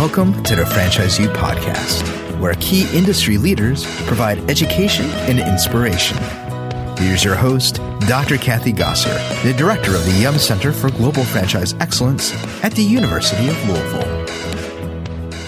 Welcome to the Franchise U podcast, where key industry leaders provide education and inspiration. Here's your host, Dr. Kathy Gosser, the director of the Yum Center for Global Franchise Excellence at the University of Louisville.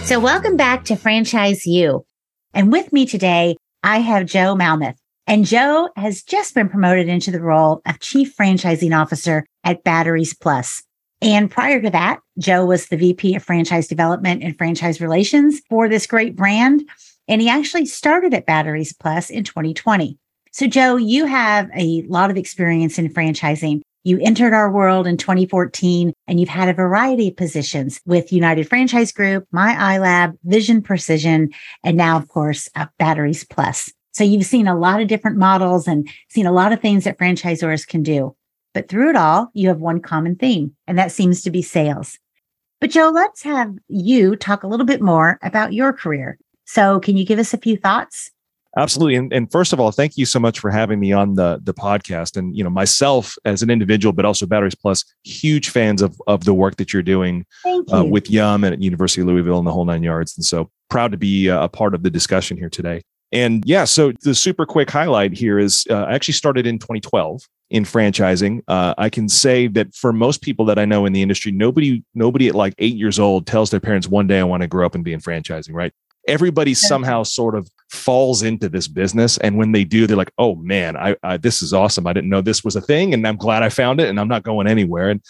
So, welcome back to Franchise U. And with me today, I have Joe Malmuth. And Joe has just been promoted into the role of Chief Franchising Officer at Batteries Plus. And prior to that, Joe was the VP of Franchise Development and Franchise Relations for this great brand. And he actually started at Batteries Plus in 2020. So, Joe, you have a lot of experience in franchising. You entered our world in 2014 and you've had a variety of positions with United Franchise Group, My iLab, Vision Precision, and now, of course, Batteries Plus. So you've seen a lot of different models and seen a lot of things that franchisors can do. But through it all, you have one common theme, and that seems to be sales. But Joe, let's have you talk a little bit more about your career. So can you give us a few thoughts? Absolutely. And, and first of all, thank you so much for having me on the, the podcast. And, you know, myself as an individual, but also Batteries Plus, huge fans of, of the work that you're doing uh, with Yum and at University of Louisville and the whole nine yards. And so proud to be a part of the discussion here today. And yeah, so the super quick highlight here is uh, I actually started in 2012 in franchising. Uh, I can say that for most people that I know in the industry, nobody nobody at like eight years old tells their parents one day I want to grow up and be in franchising. Right? Everybody somehow sort of falls into this business, and when they do, they're like, "Oh man, I, I this is awesome! I didn't know this was a thing, and I'm glad I found it, and I'm not going anywhere." And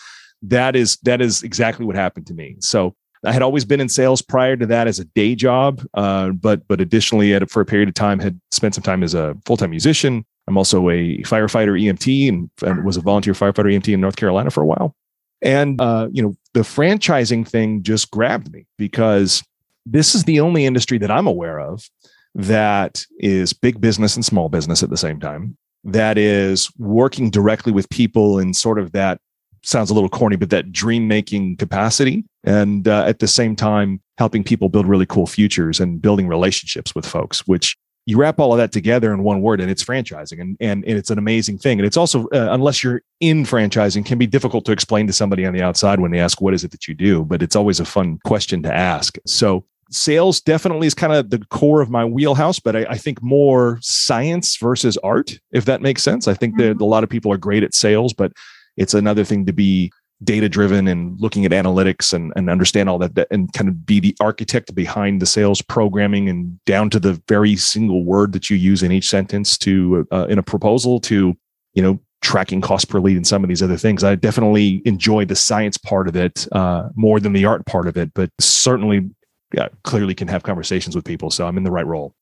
that is that is exactly what happened to me. So I had always been in sales prior to that as a day job, uh, but but additionally, at, for a period of time, had spent some time as a full time musician. I'm also a firefighter EMT and, and, was a volunteer firefighter EMT in North Carolina for a while. And uh, you know, the franchising thing just grabbed me because this is the only industry that I'm aware of that is big business and small business at the same time. That is working directly with people in sort of that sounds a little corny, but that dream making capacity. And uh, at the same time, helping people build really cool futures and building relationships with folks, which you wrap all of that together in one word and it's franchising and, and, and it's an amazing thing. And it's also, uh, unless you're in franchising, can be difficult to explain to somebody on the outside when they ask, what is it that you do? But it's always a fun question to ask. So sales definitely is kind of the core of my wheelhouse, but I, I think more science versus art, if that makes sense. I think that mm-hmm. a lot of people are great at sales, but it's another thing to be data driven and looking at analytics and, and understand all that and kind of be the architect behind the sales programming and down to the very single word that you use in each sentence to uh, in a proposal to you know tracking cost per lead and some of these other things i definitely enjoy the science part of it uh, more than the art part of it but certainly yeah, clearly can have conversations with people so i'm in the right role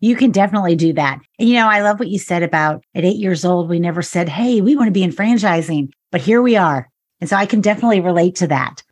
you can definitely do that. And you know, I love what you said about at eight years old, we never said, Hey, we want to be in franchising, but here we are. And so I can definitely relate to that.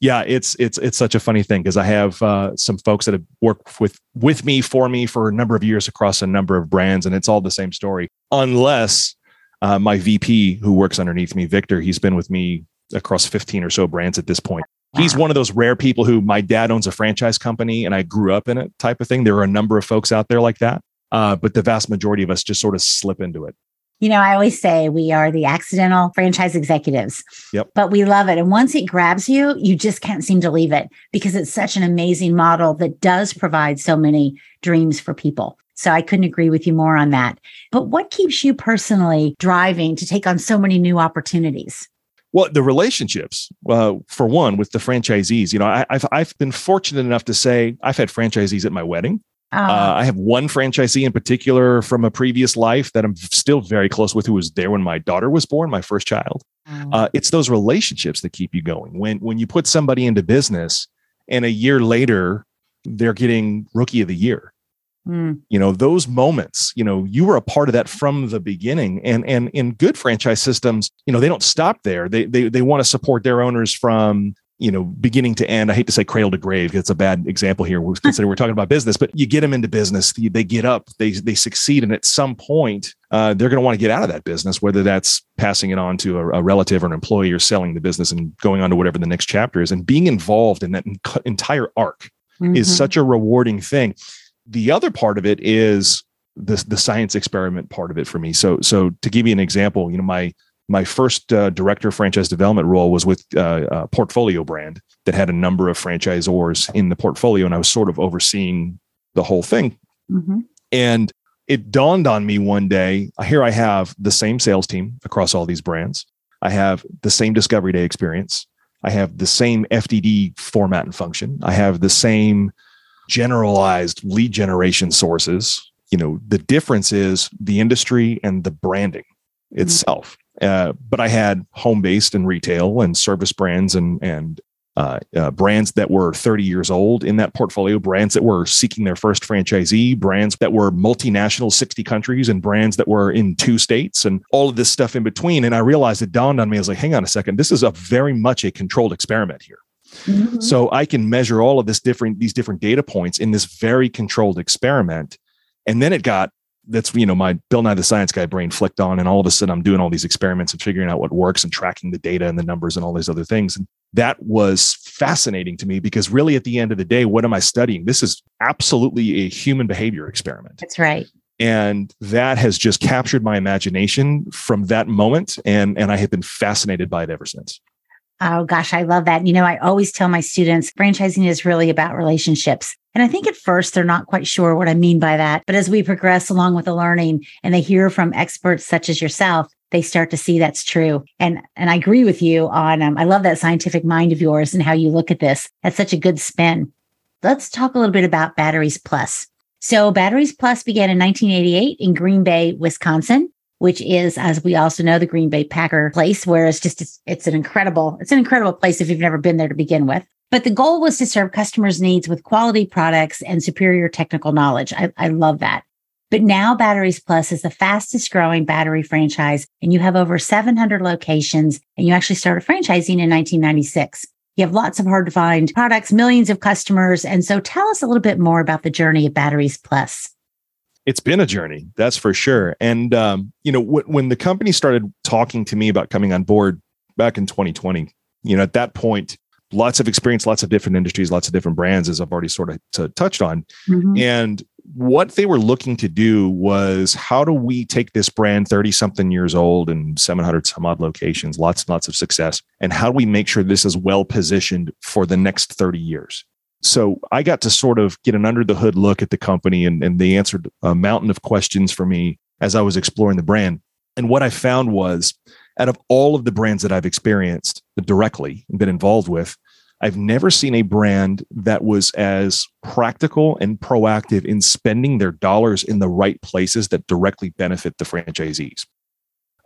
Yeah, it's it's it's such a funny thing because I have uh, some folks that have worked with with me for me for a number of years across a number of brands, and it's all the same story. Unless uh, my VP who works underneath me, Victor, he's been with me across 15 or so brands at this point. Wow. He's one of those rare people who my dad owns a franchise company and I grew up in it type of thing. There are a number of folks out there like that. Uh, but the vast majority of us just sort of slip into it. You know, I always say we are the accidental franchise executives. Yep. But we love it. And once it grabs you, you just can't seem to leave it because it's such an amazing model that does provide so many dreams for people. So I couldn't agree with you more on that. But what keeps you personally driving to take on so many new opportunities? Well, the relationships, uh, for one, with the franchisees. You know, I, have I've been fortunate enough to say I've had franchisees at my wedding. Uh, ah. I have one franchisee in particular from a previous life that I'm still very close with, who was there when my daughter was born, my first child. Oh. Uh, it's those relationships that keep you going. When when you put somebody into business, and a year later they're getting rookie of the year, Mm. You know, those moments, you know, you were a part of that from the beginning. And and in good franchise systems, you know, they don't stop there. They they they want to support their owners from you know, beginning to end. I hate to say cradle to grave. It's a bad example here. We're considering we're talking about business, but you get them into business, they get up, they they succeed, and at some point, uh, they're going to want to get out of that business, whether that's passing it on to a, a, relative or an employee, or selling the business and going on to whatever the next chapter is. And being involved in that entire arc mm-hmm. is such a rewarding thing the other part of it is the the science experiment part of it for me. So so to give you an example, you know my my first uh, director franchise development role was with uh, a portfolio brand that had a number of franchisors in the portfolio, and I was sort of overseeing the whole thing. Mm-hmm. And it dawned on me one day here I have the same sales team across all these brands. I have the same discovery day experience. I have the same FDD format and function. I have the same generalized lead generation sources. You know, the difference is the industry and the branding mm-hmm. Uh, but I had home based and retail and service brands and and uh, uh, brands that were 30 years old in that portfolio, brands that were seeking their first franchisee, brands that were multinational, 60 countries, and brands that were in two states, and all of this stuff in between. And I realized it dawned on me. I was like, hang on a second, this is a very much a controlled experiment here. Mm-hmm. So I can measure all of this different these different data points in this very controlled experiment. And then it got that's you know my Bill Nye the Science Guy brain flicked on, and all of a sudden I'm doing all these experiments and figuring out what works and tracking the data and the numbers and all these other things. And that was fascinating to me because really at the end of the day, what am I studying? This is absolutely a human behavior experiment. That's right. And that has just captured my imagination from that moment, and and I have been fascinated by it ever since. Oh gosh, I love that. You know, I always tell my students franchising is really about relationships. And I think at first they're not quite sure what I mean by that. But as we progress along with the learning and they hear from experts such as yourself, they start to see that's true. And and I agree with you on um, I love that scientific mind of yours and how you look at this. That's such a good spin. Let's talk a little bit about Batteries Plus. So Batteries Plus began in 1988 in Green Bay, Wisconsin which is, as we also know, the Green Bay Packer place, where it's just, it's, it's an incredible, it's an incredible place if you've never been there to begin with. But the goal was to serve customers' needs with quality products and superior technical knowledge. I, I love that. But now Batteries Plus is the fastest growing battery franchise, and you have over 700 locations, and you actually started franchising in 1996. You have lots of hard to find products, millions of customers. And so tell us a little bit more about the journey of Batteries Plus it's been a journey that's for sure and um, you know w- when the company started talking to me about coming on board back in 2020 you know at that point lots of experience lots of different industries lots of different brands as i've already sort of t- touched on mm-hmm. and what they were looking to do was how do we take this brand 30 something years old and 700 some odd locations lots and lots of success and how do we make sure this is well positioned for the next 30 years so I got to sort of get an under the hood look at the company, and, and they answered a mountain of questions for me as I was exploring the brand. And what I found was, out of all of the brands that I've experienced directly and been involved with, I've never seen a brand that was as practical and proactive in spending their dollars in the right places that directly benefit the franchisees.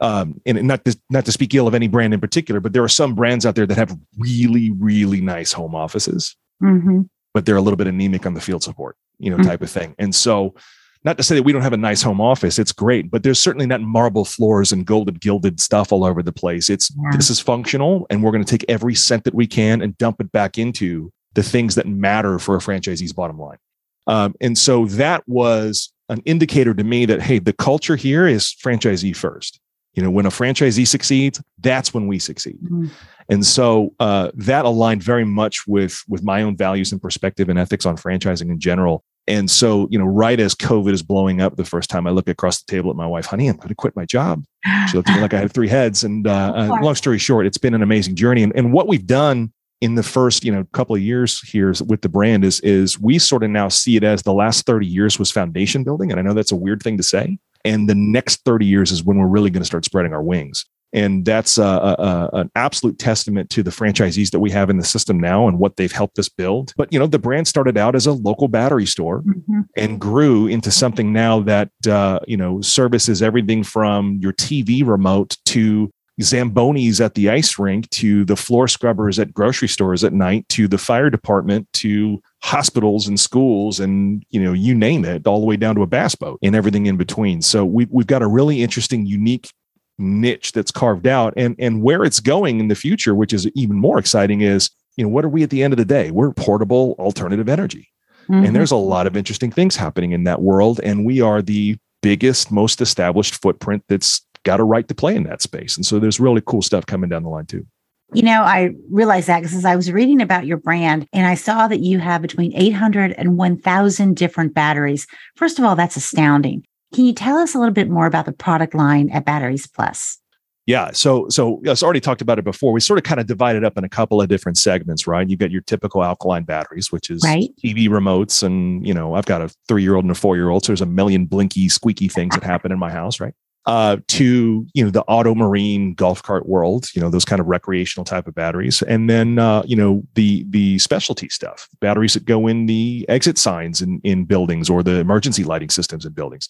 Um, and not to, not to speak ill of any brand in particular, but there are some brands out there that have really, really nice home offices mm-hmm. but they're a little bit anemic on the field support, you know, mm-hmm. type of thing. And so, not to say that we don't have a nice home office, it's great, but there's certainly not marble floors and golden gilded stuff all over the place. It's yeah. this is functional, and we're going to take every cent that we can and dump it back into the things that matter for a franchisee's bottom line. Um, and so that was an indicator to me that hey, the culture here is franchisee first. You know, when a franchisee succeeds, that's when we succeed. Mm-hmm. And so uh, that aligned very much with with my own values and perspective and ethics on franchising in general. And so, you know, right as COVID is blowing up, the first time I look across the table at my wife, honey, I'm going to quit my job. She looked at me like I had three heads. And uh, uh, long story short, it's been an amazing journey. And, and what we've done in the first, you know, couple of years here with the brand is is we sort of now see it as the last 30 years was foundation building. And I know that's a weird thing to say. And the next 30 years is when we're really going to start spreading our wings and that's a, a, an absolute testament to the franchisees that we have in the system now and what they've helped us build but you know the brand started out as a local battery store mm-hmm. and grew into something now that uh, you know services everything from your tv remote to Zambonis at the ice rink to the floor scrubbers at grocery stores at night to the fire department to hospitals and schools and you know you name it all the way down to a bass boat and everything in between so we, we've got a really interesting unique niche that's carved out and and where it's going in the future which is even more exciting is you know what are we at the end of the day we're portable alternative energy mm-hmm. and there's a lot of interesting things happening in that world and we are the biggest most established footprint that's got a right to play in that space and so there's really cool stuff coming down the line too you know, I realized that because I was reading about your brand and I saw that you have between 800 and 1,000 different batteries. First of all, that's astounding. Can you tell us a little bit more about the product line at Batteries Plus? Yeah. So, so I already talked about it before. We sort of kind of divided up in a couple of different segments, right? You've got your typical alkaline batteries, which is right. TV remotes. And, you know, I've got a three year old and a four year old. So there's a million blinky, squeaky things that happen in my house, right? uh, to you know the auto marine golf cart world you know those kind of recreational type of batteries and then uh, you know the the specialty stuff batteries that go in the exit signs in, in buildings or the emergency lighting systems in buildings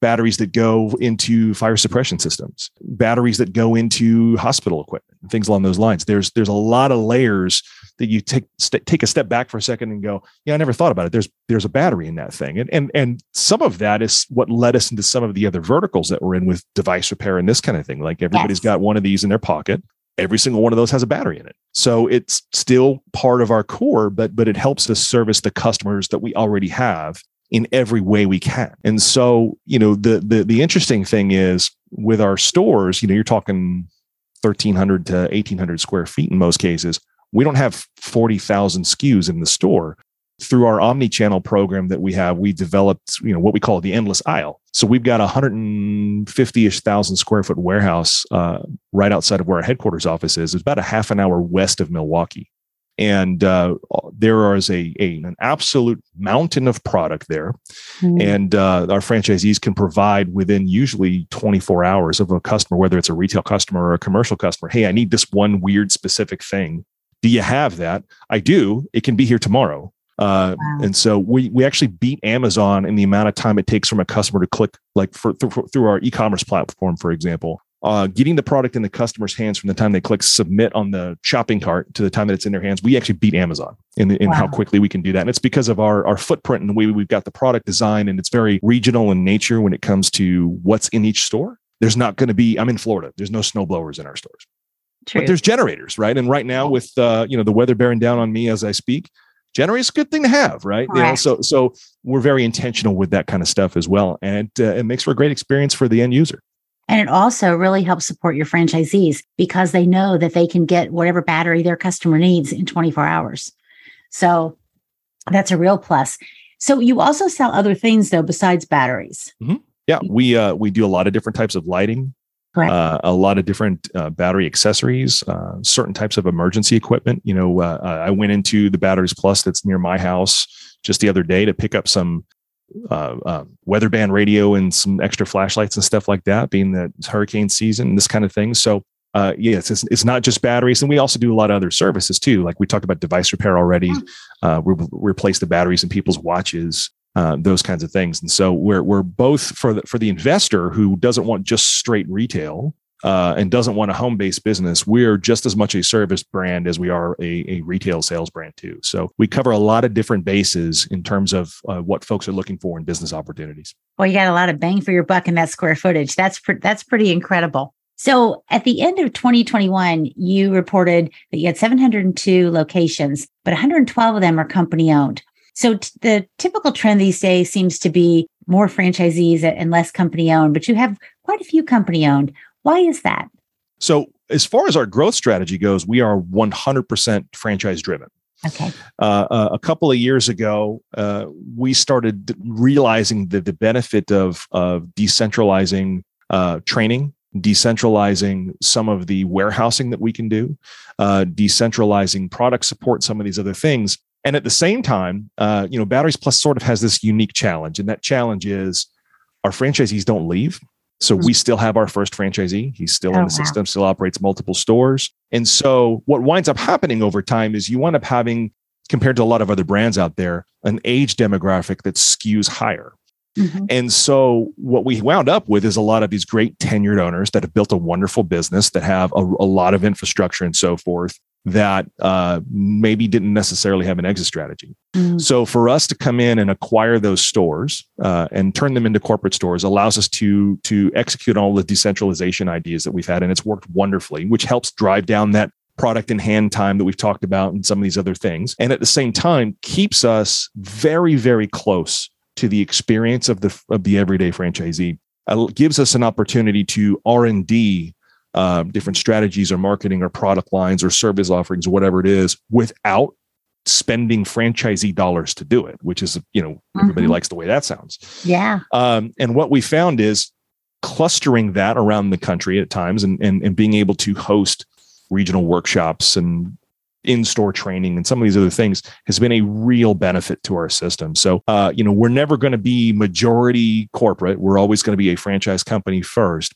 batteries that go into fire suppression systems batteries that go into hospital equipment things along those lines there's there's a lot of layers that you take st- take a step back for a second and go, yeah, I never thought about it. There's there's a battery in that thing, and and and some of that is what led us into some of the other verticals that we're in with device repair and this kind of thing. Like everybody's yes. got one of these in their pocket. Every single one of those has a battery in it, so it's still part of our core, but but it helps us service the customers that we already have in every way we can. And so, you know, the the the interesting thing is with our stores, you know, you're talking 1300 to 1800 square feet in most cases we don't have 40,000 SKUs in the store. Through our omni-channel program that we have, we developed, you know, what we call the endless aisle. So we've got a 150-ish thousand square foot warehouse uh, right outside of where our headquarters office is. It's about a half an hour west of Milwaukee, and uh, there is a, a, an absolute mountain of product there, mm. and uh, our franchisees can provide within usually 24 hours of a customer, whether it's a retail customer or a commercial customer. Hey, I need this one weird specific thing do you have that? I do. It can be here tomorrow. Uh, wow. And so we we actually beat Amazon in the amount of time it takes from a customer to click, like for, through, through our e-commerce platform, for example. Uh, getting the product in the customer's hands from the time they click submit on the shopping cart to the time that it's in their hands, we actually beat Amazon in, in wow. how quickly we can do that. And it's because of our, our footprint and the way we've got the product design, and it's very regional in nature when it comes to what's in each store. There's not going to be, I'm in Florida, there's no snow blowers in our stores. True. But there's generators, right? And right now, with uh, you know the weather bearing down on me as I speak, generators a good thing to have, right? You know, so so we're very intentional with that kind of stuff as well, and uh, it makes for a great experience for the end user. And it also really helps support your franchisees because they know that they can get whatever battery their customer needs in 24 hours. So that's a real plus. So you also sell other things though besides batteries. Mm-hmm. Yeah, we uh, we do a lot of different types of lighting uh, a lot of different uh, battery accessories, uh, certain types of emergency equipment. You know, uh, I went into the Batteries Plus that's near my house just the other day to pick up some uh, uh, weather band radio and some extra flashlights and stuff like that, being that it's hurricane season and this kind of thing. So, uh, yes, it's, it's not just batteries, and we also do a lot of other services too. Like we talked about device repair already. Hmm. Uh, we replace the batteries in people's watches uh, those kinds of things. And so we're we're both for the for the investor who doesn't want just straight retail uh, and doesn't want a home based business. We're just as much a service brand as we are a, a, retail sales brand too. So we cover a lot of different bases in terms of uh, what folks are looking for in business opportunities. Well, you got a lot of bang for your buck in that square footage. That's pre- that's pretty incredible. So at the end of 2021, you reported that you had 702 locations, but 112 of them are company owned. So t- the typical trend these days seems to be more franchisees and less company owned, but you have quite a few company owned. Why is that? So, as far as our growth strategy goes, we are 100% franchise driven. Okay. Uh, uh, a couple of years ago, uh, we started realizing the, the benefit of, of decentralizing uh, training, decentralizing some of the warehousing that we can do, uh, decentralizing product support, some of these other things. And at the same time, uh, you know, Batteries Plus sort of has this unique challenge, and that challenge is our franchisees don't leave. So we mm-hmm. still have our first franchisee. He's still oh, in the wow. system, still operates multiple stores. And so what winds up happening over time is you wind up having, compared to a lot of other brands out there, an age demographic that skews higher. Mm-hmm. And so what we wound up with is a lot of these great tenured owners that have built a wonderful business that have a, a lot of infrastructure and so forth that uh, maybe didn't necessarily have an exit strategy. Mm. So for us to come in and acquire those stores uh, and turn them into corporate stores allows us to to execute all the decentralization ideas that we've had, and it's worked wonderfully, which helps drive down that product in hand time that we've talked about and some of these other things, and at the same time keeps us very very close to the experience of the of the everyday franchisee. Uh, gives us an opportunity to R and D uh, different strategies or marketing or product lines or service offerings whatever it is without spending franchisee dollars to do it which is you know everybody mm-hmm. likes the way that sounds yeah um, and what we found is clustering that around the country at times and, and, and being able to host regional workshops and in-store training and some of these other things has been a real benefit to our system. So, uh, you know, we're never going to be majority corporate. We're always going to be a franchise company first.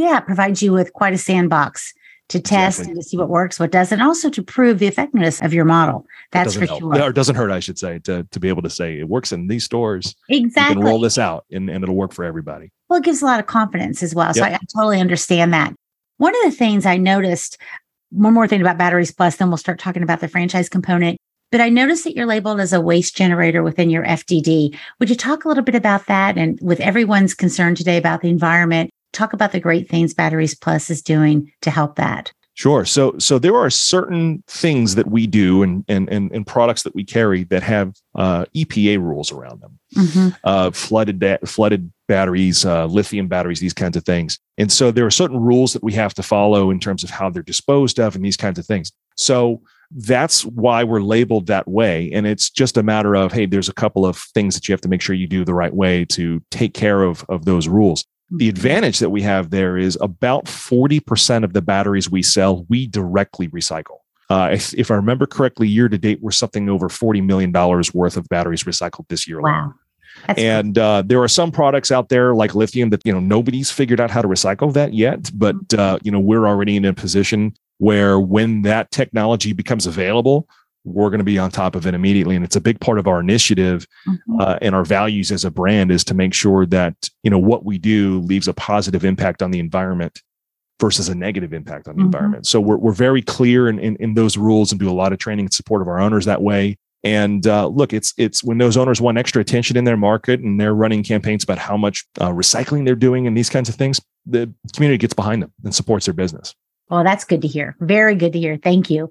Yeah, it provides you with quite a sandbox to test exactly. and to see what works, what doesn't, also to prove the effectiveness of your model. That's for help. sure. Or doesn't hurt, I should say, to, to be able to say it works in these stores. Exactly. You can roll this out and, and it'll work for everybody. Well, it gives a lot of confidence as well. So yep. I, I totally understand that. One of the things I noticed, one more thing about Batteries Plus, then we'll start talking about the franchise component. But I noticed that you're labeled as a waste generator within your FDD. Would you talk a little bit about that? And with everyone's concern today about the environment, talk about the great things Batteries Plus is doing to help that. Sure. So so there are certain things that we do and and and, and products that we carry that have uh, EPA rules around them. Mm-hmm. Uh, flooded flooded batteries, uh, lithium batteries, these kinds of things. And so there are certain rules that we have to follow in terms of how they're disposed of and these kinds of things. So that's why we're labeled that way. And it's just a matter of, hey, there's a couple of things that you have to make sure you do the right way to take care of, of those rules. The advantage that we have there is about 40% of the batteries we sell, we directly recycle. Uh, if, if, I remember correctly, year to date, we're something over $40 million worth of batteries recycled this year. Wow. That's and uh, there are some products out there like lithium that you know nobody's figured out how to recycle that yet, but mm-hmm. uh, you know we're already in a position where when that technology becomes available, we're going to be on top of it immediately. And it's a big part of our initiative mm-hmm. uh, and our values as a brand is to make sure that you know what we do leaves a positive impact on the environment versus a negative impact on the mm-hmm. environment. So we're, we're very clear in, in, in, those rules and do a lot of training and support of our owners that way. And uh, look it's it's when those owners want extra attention in their market and they're running campaigns about how much uh, recycling they're doing and these kinds of things the community gets behind them and supports their business. Well that's good to hear. Very good to hear. Thank you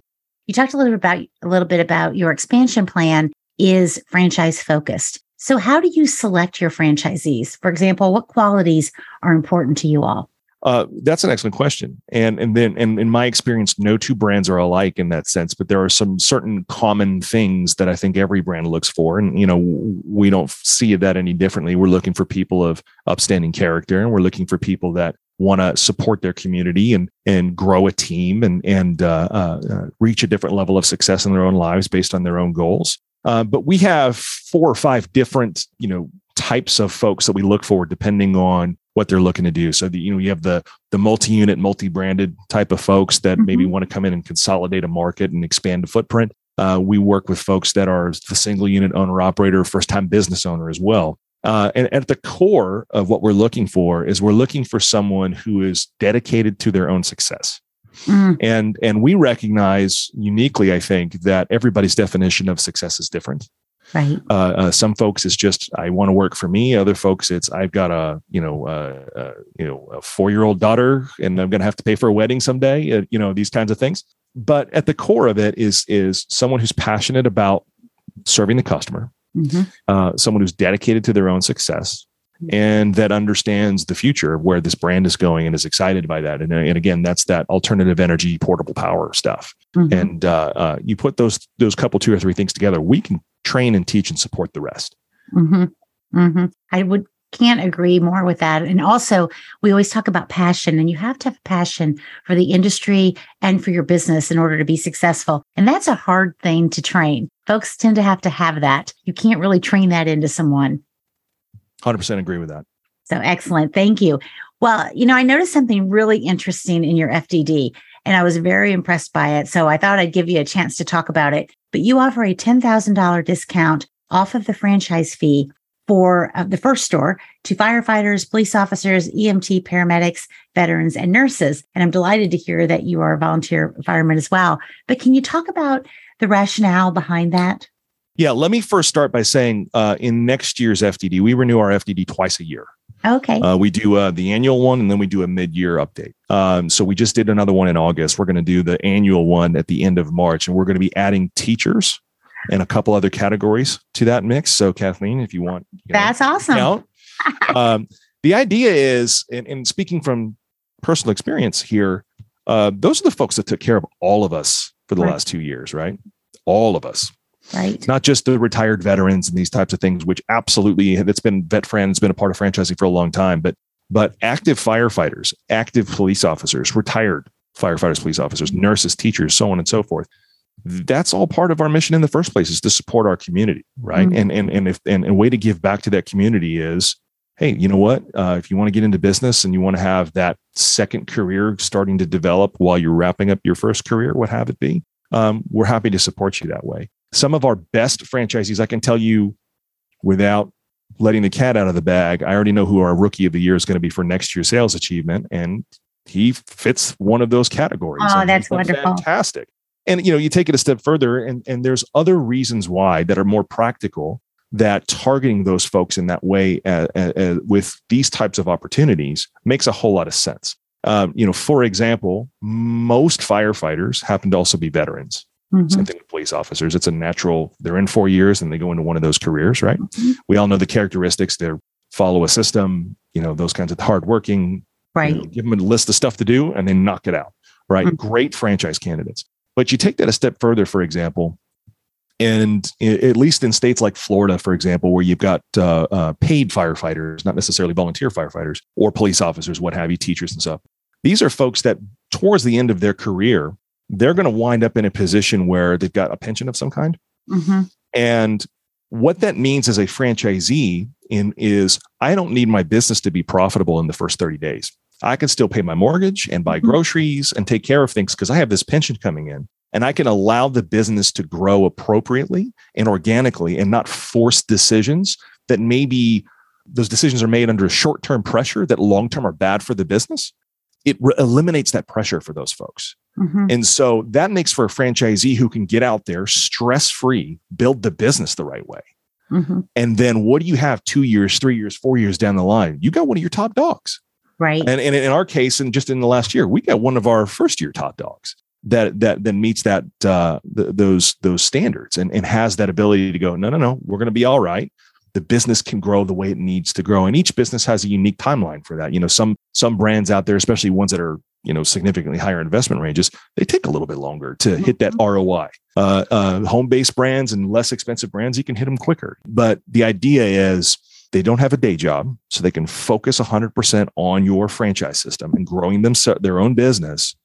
you talked a little bit about a little bit about your expansion plan is franchise focused. So how do you select your franchisees? For example, what qualities are important to you all? Uh, that's an excellent question, and and then and in my experience, no two brands are alike in that sense. But there are some certain common things that I think every brand looks for, and you know we don't see that any differently. We're looking for people of upstanding character, and we're looking for people that want to support their community and and grow a team and and uh, uh, uh, reach a different level of success in their own lives based on their own goals. Uh, but we have four or five different you know types of folks that we look for depending on what they're looking to do. So the, you know you have the the multi-unit, multi-branded type of folks that mm-hmm. maybe want to come in and consolidate a market and expand a footprint. Uh, we work with folks that are the single unit owner operator, first time business owner as well. Uh, and at the core of what we're looking for is we're looking for someone who is dedicated to their own success. Mm. And and we recognize uniquely, I think, that everybody's definition of success is different. Right. Uh, uh, some folks it's just I want to work for me. Other folks it's I've got a you know uh, uh you know a four year old daughter and I'm going to have to pay for a wedding someday. Uh, you know these kinds of things. But at the core of it is is someone who's passionate about serving the customer, mm-hmm. uh, someone who's dedicated to their own success mm-hmm. and that understands the future of where this brand is going and is excited by that. And, and again, that's that alternative energy, portable power stuff. Mm-hmm. And uh, uh, you put those those couple two or three things together, we can train and teach and support the rest. Mm-hmm. Mm-hmm. I would can't agree more with that. And also, we always talk about passion, and you have to have passion for the industry and for your business in order to be successful. And that's a hard thing to train. Folks tend to have to have that. You can't really train that into someone. 100% agree with that. So excellent. Thank you. Well, you know, I noticed something really interesting in your FDD, and I was very impressed by it. So I thought I'd give you a chance to talk about it. But you offer a $10,000 discount off of the franchise fee for uh, the first store to firefighters, police officers, EMT, paramedics, veterans, and nurses. And I'm delighted to hear that you are a volunteer fireman as well. But can you talk about the rationale behind that? Yeah, let me first start by saying uh, in next year's FDD, we renew our FDD twice a year. Okay. Uh, we do uh, the annual one and then we do a mid year update. Um, so we just did another one in August. We're going to do the annual one at the end of March, and we're going to be adding teachers and a couple other categories to that mix. So, Kathleen, if you want, you that's know, awesome. um, the idea is, and, and, speaking from personal experience here, uh, those are the folks that took care of all of us for the right. last two years, right? All of us. Right. Not just the retired veterans and these types of things, which absolutely that's been VetFran's been a part of franchising for a long time, but but active firefighters, active police officers, retired firefighters, police officers, nurses, teachers, so on and so forth. That's all part of our mission in the first place is to support our community, right? Mm-hmm. And and and if and a way to give back to that community is, hey, you know what? Uh, if you want to get into business and you want to have that second career starting to develop while you're wrapping up your first career, what have it be, um, we're happy to support you that way. Some of our best franchisees, I can tell you without letting the cat out of the bag, I already know who our rookie of the year is going to be for next year's sales achievement. And he fits one of those categories. Oh, that's wonderful. Fantastic. And you know, you take it a step further, and, and there's other reasons why that are more practical that targeting those folks in that way uh, uh, uh, with these types of opportunities makes a whole lot of sense. Um, you know, for example, most firefighters happen to also be veterans. Mm-hmm. Same thing with police officers. It's a natural, they're in four years and they go into one of those careers, right? Mm-hmm. We all know the characteristics. They follow a system, you know, those kinds of hardworking, right? You know, give them a list of stuff to do and then knock it out, right? Mm-hmm. Great franchise candidates. But you take that a step further, for example, and at least in states like Florida, for example, where you've got uh, uh, paid firefighters, not necessarily volunteer firefighters or police officers, what have you, teachers and stuff. These are folks that towards the end of their career they're going to wind up in a position where they've got a pension of some kind. Mm-hmm. And what that means as a franchisee in is I don't need my business to be profitable in the first 30 days. I can still pay my mortgage and buy mm-hmm. groceries and take care of things because I have this pension coming in. And I can allow the business to grow appropriately and organically and not force decisions that maybe those decisions are made under short term pressure that long term are bad for the business. It re- eliminates that pressure for those folks. Mm-hmm. And so that makes for a franchisee who can get out there stress free, build the business the right way. Mm-hmm. And then what do you have two years, three years, four years down the line? You got one of your top dogs. Right. And, and in our case, and just in the last year, we got one of our first year top dogs that that then meets that uh, th- those those standards and, and has that ability to go, no, no, no, we're going to be all right. The business can grow the way it needs to grow. And each business has a unique timeline for that. You know some some brands out there especially ones that are you know significantly higher investment ranges they take a little bit longer to hit that mm-hmm. roi uh, uh, home-based brands and less expensive brands you can hit them quicker. But the idea is they don't have a day job so they can focus 100% on your franchise system and growing them their own business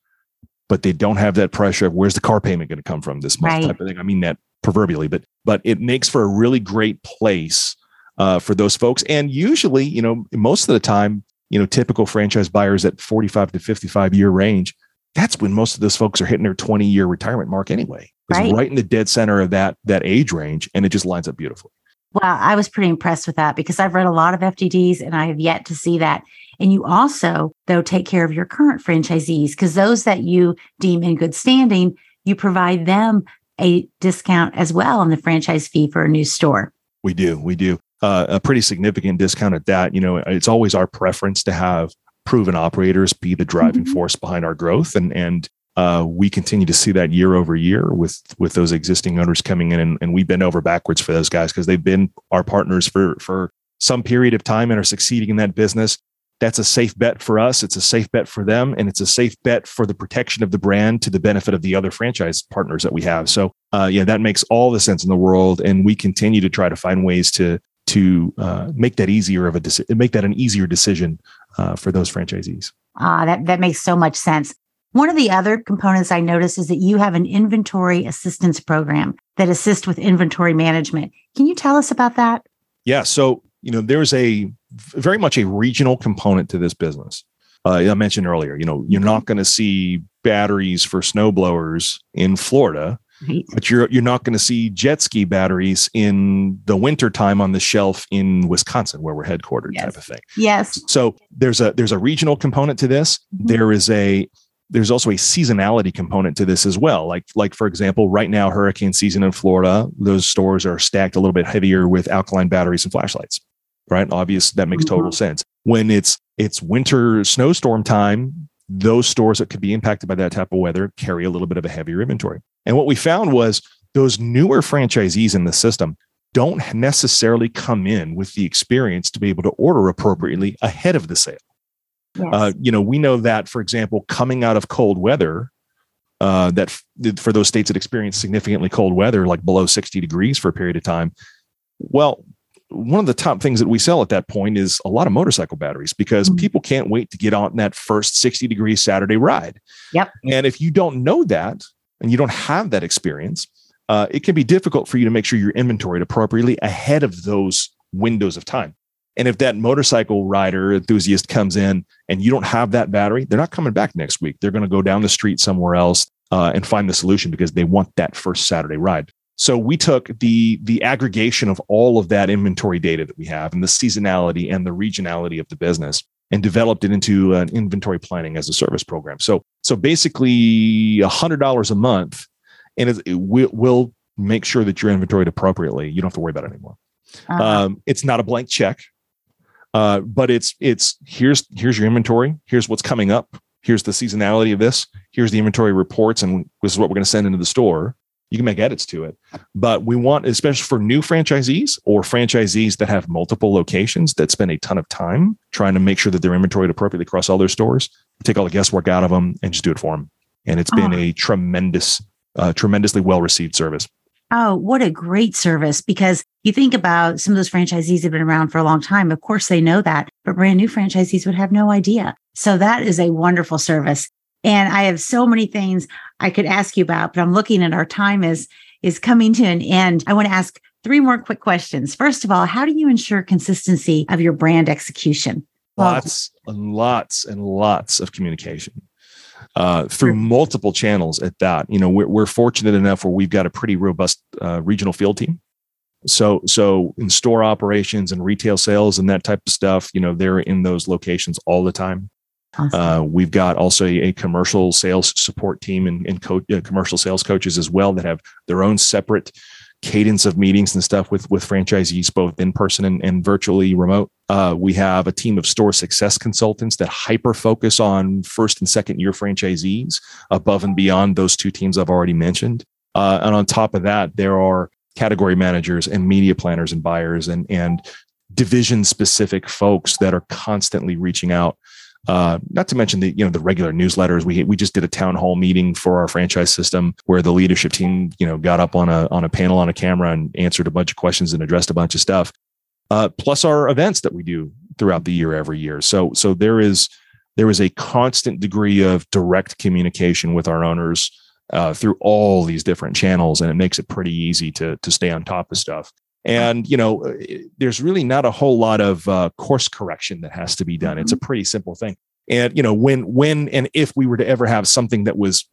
but they don't have that pressure of where's the car payment going to come from this month right. type of thing i mean that proverbially, but but it makes for a really great place uh, for those folks. And usually, you know, most of the time, you know, typical franchise buyers at 45 to 55 year range, that's when most of those folks are hitting their 20 year retirement mark anyway. It's right. right in the dead center of that that age range, and it just lines up beautifully. Well, I was pretty impressed with that because I've read a lot of FDDs and I have yet to see that. And you also, though, take care of your current franchisees because those that you deem in good standing, you provide them a discount as well on the franchise fee for a new store. We do. We do. Uh, a pretty significant discount at that. You know, it's always our preference to have proven operators be the driving mm-hmm. force behind our growth. And, and, uh, we continue to see that year over year with with those existing owners coming in and, and we bend over backwards for those guys because they've been our partners for for some period of time and are succeeding in that business that's a safe bet for us. It's a safe bet for them, and it's a safe bet for the protection of the brand to the benefit of the other franchise partners that we have. So, uh, yeah, that makes all the sense in the world, and we continue to try to find ways to to uh, make that easier of a deci- make that an easier decision uh, for those franchisees. Ah, that that makes so much sense. One of the other components I noticed is that you have an inventory assistance program that assists with inventory management. Can you tell us about that? Yeah. So, you know, there's a very much a regional component to this business. Uh, I mentioned earlier, you know, you're not going to see batteries for snowblowers in Florida, right. but you're you're not going to see jet ski batteries in the wintertime on the shelf in Wisconsin, where we're headquartered, yes. type of thing. Yes. So there's a there's a regional component to this. Mm-hmm. There is a there's also a seasonality component to this as well. Like, like for example, right now, hurricane season in Florida, those stores are stacked a little bit heavier with alkaline batteries and flashlights right? Obvious that makes total mm-hmm. sense. When it's it's winter snowstorm time, those stores that could be impacted by that type of weather carry a little bit of a heavier inventory. And what we found was those newer franchisees in the system don't necessarily come in with the experience to be able to order appropriately ahead of the sale. Yes. Uh, you know, we know that, for example, coming out of cold weather, uh, that f- for those states that experience significantly cold weather, like below 60 degrees for a period of time, well, one of the top things that we sell at that point is a lot of motorcycle batteries because mm-hmm. people can't wait to get on that first 60 degree Saturday ride. Yep. And if you don't know that and you don't have that experience, uh, it can be difficult for you to make sure you're inventoried appropriately ahead of those windows of time. And if that motorcycle rider enthusiast comes in and you don't have that battery, they're not coming back next week. They're going to go down the street somewhere else uh, and find the solution because they want that first Saturday ride. So we took the the aggregation of all of that inventory data that we have and the seasonality and the regionality of the business and developed it into an inventory planning as a service program. So so basically $100 a month and it, it will, make sure that you're inventoried appropriately. You don't have to worry about it anymore. Uh-huh. Um, it's not a blank check, uh, but it's it's here's here's your inventory. Here's what's coming up. Here's the seasonality of this. Here's the inventory reports, and this is what we're going to send into the store. You can make edits to it, but we want, especially for new franchisees or franchisees that have multiple locations that spend a ton of time trying to make sure that they're inventoried appropriately across all their stores. Take all the guesswork out of them and just do it for them. And it's been oh. a tremendous uh, tremendously well received service. Oh, what a great service. Because you think about some of those franchisees have been around for a long time. Of course, they know that, but brand new franchisees would have no idea. So that is a wonderful service. And I have so many things I could ask you about, but I'm looking at our time is, is coming to an end. I want to ask three more quick questions. First of all, how do you ensure consistency of your brand execution? Lots and lots and lots of communication uh, through multiple channels at that. You know, we're, we're fortunate enough where we've got a pretty robust uh, regional field team. So, so in store operations and retail sales and that type of stuff, you know, they're in those locations all the time. Awesome. Uh, we've got also a, a, commercial sales support team and, and co- uh, commercial sales coaches as well that have their own separate cadence of meetings and stuff with with franchisees, both in person and, and virtually remote. Uh, we have a team of store success consultants that hyper focus on first and second year franchisees above and beyond those two teams I've already mentioned. Uh, and on top of that, there are category managers and media planners and buyers and and division specific folks that are constantly reaching out uh, not to mention the you know the regular newsletters. We we just did a town hall meeting for our franchise system where the leadership team you know got up on a on a panel on a camera and answered a bunch of questions and addressed a bunch of stuff. Uh, plus our events that we do throughout the year every year. So so there is there is a constant degree of direct communication with our owners uh, through all these different channels, and it makes it pretty easy to to stay on top of stuff and you know there's really not a whole lot of uh, course correction that has to be done. It's a mm-hmm. pretty simple thing. And you know when when and if we were to ever have something that was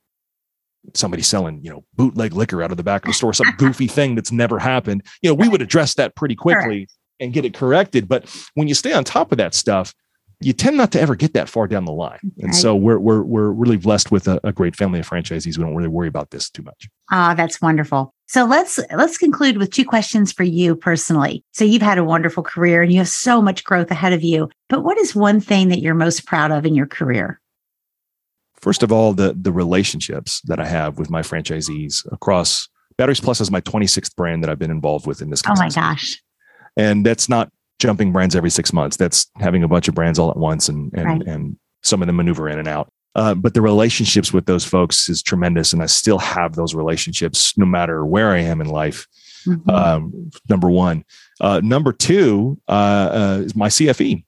somebody selling you know bootleg liquor out of the back of the store some goofy thing that's never happened you know we would address that pretty quickly and get it corrected. But when you stay on top of that stuff you tend not to ever get that far down the line. And so we're, we're, we're really blessed with a, a, great family of franchisees. We don't really worry about this too much. Ah, oh, that's wonderful. So let's, let's conclude with two questions for you personally. So you've had a wonderful career and you have so much growth ahead of you, but what is one thing that you're most proud of in your career? First of all, the, the relationships that I have with my franchisees across Batteries Plus is my 26th brand that I've been involved with in this. Oh my gosh. And that's not jumping brands every six months. That's having a bunch of brands all at once and and right. and some of them maneuver in and out. Uh, but the relationships with those folks is tremendous, and I still have those relationships no matter where I am in life. Mm-hmm. Um, number one, uh, number two uh, uh is my CFE.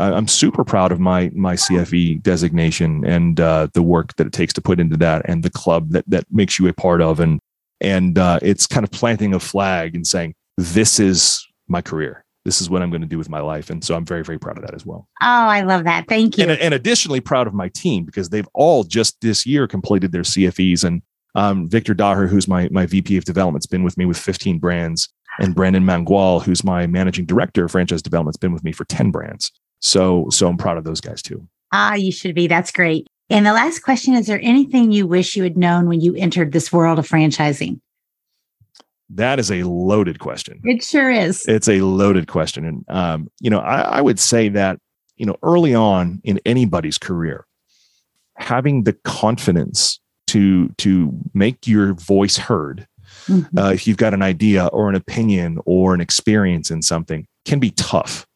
I, am super proud of my my CFE designation and uh, the work that it takes to put into that, and the club that that makes you a part of, and and uh, it's kind of planting a flag and saying this is my career this is what I'm going to do with my life. And so I'm very, very proud of that as well. Oh, I love that. Thank you. And, and additionally, proud of my team because they've all just this year completed their CFEs. And um, Victor Daher, who's my, my VP of development, has been with me with 15 brands. And Brandon Mangual, who's my managing director of franchise development, has been with me for 10 brands. So, so I'm proud of those guys too. Ah, you should be. That's great. And the last question is there anything you wish you had known when you entered this world of franchising? That is a loaded question. It sure is. It's a loaded question. And, um, you know, I, I would say that, you know, early on in anybody's career, having the confidence to to make your voice heard mm-hmm. uh, if you've got an idea or an opinion or an experience in something can be tough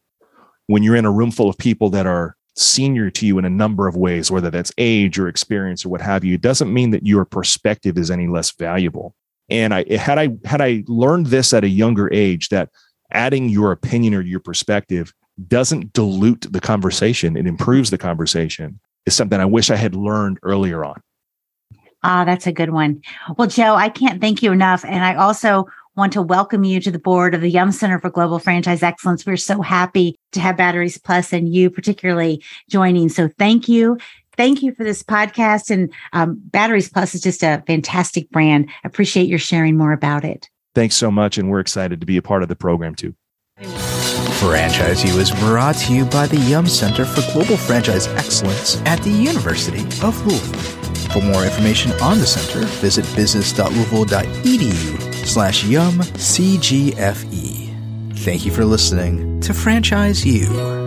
when you're in a room full of people that are senior to you in a number of ways whether that's age or experience or what have you it doesn't mean that your perspective is any less valuable and I had I had I learned this at a younger age that adding your opinion or your perspective doesn't dilute the conversation, it improves the conversation, is something I wish I had learned earlier on. Ah, that's a good one. Well, Joe, I can't thank you enough. And I also want to welcome you to the board of the Yum Center for Global Franchise Excellence. We're so happy to have Batteries Plus and you particularly joining. So thank you. Thank you for this podcast. And um, Batteries Plus is just a fantastic brand. Appreciate your sharing more about it. Thanks so much. And we're excited to be a part of the program too. Franchise U is brought to you by the Yum Center for Global Franchise Excellence at the University of Louisville. For more information on the center, visit business.louisville.edu slash yum CGFE. Thank you for listening to Franchise U.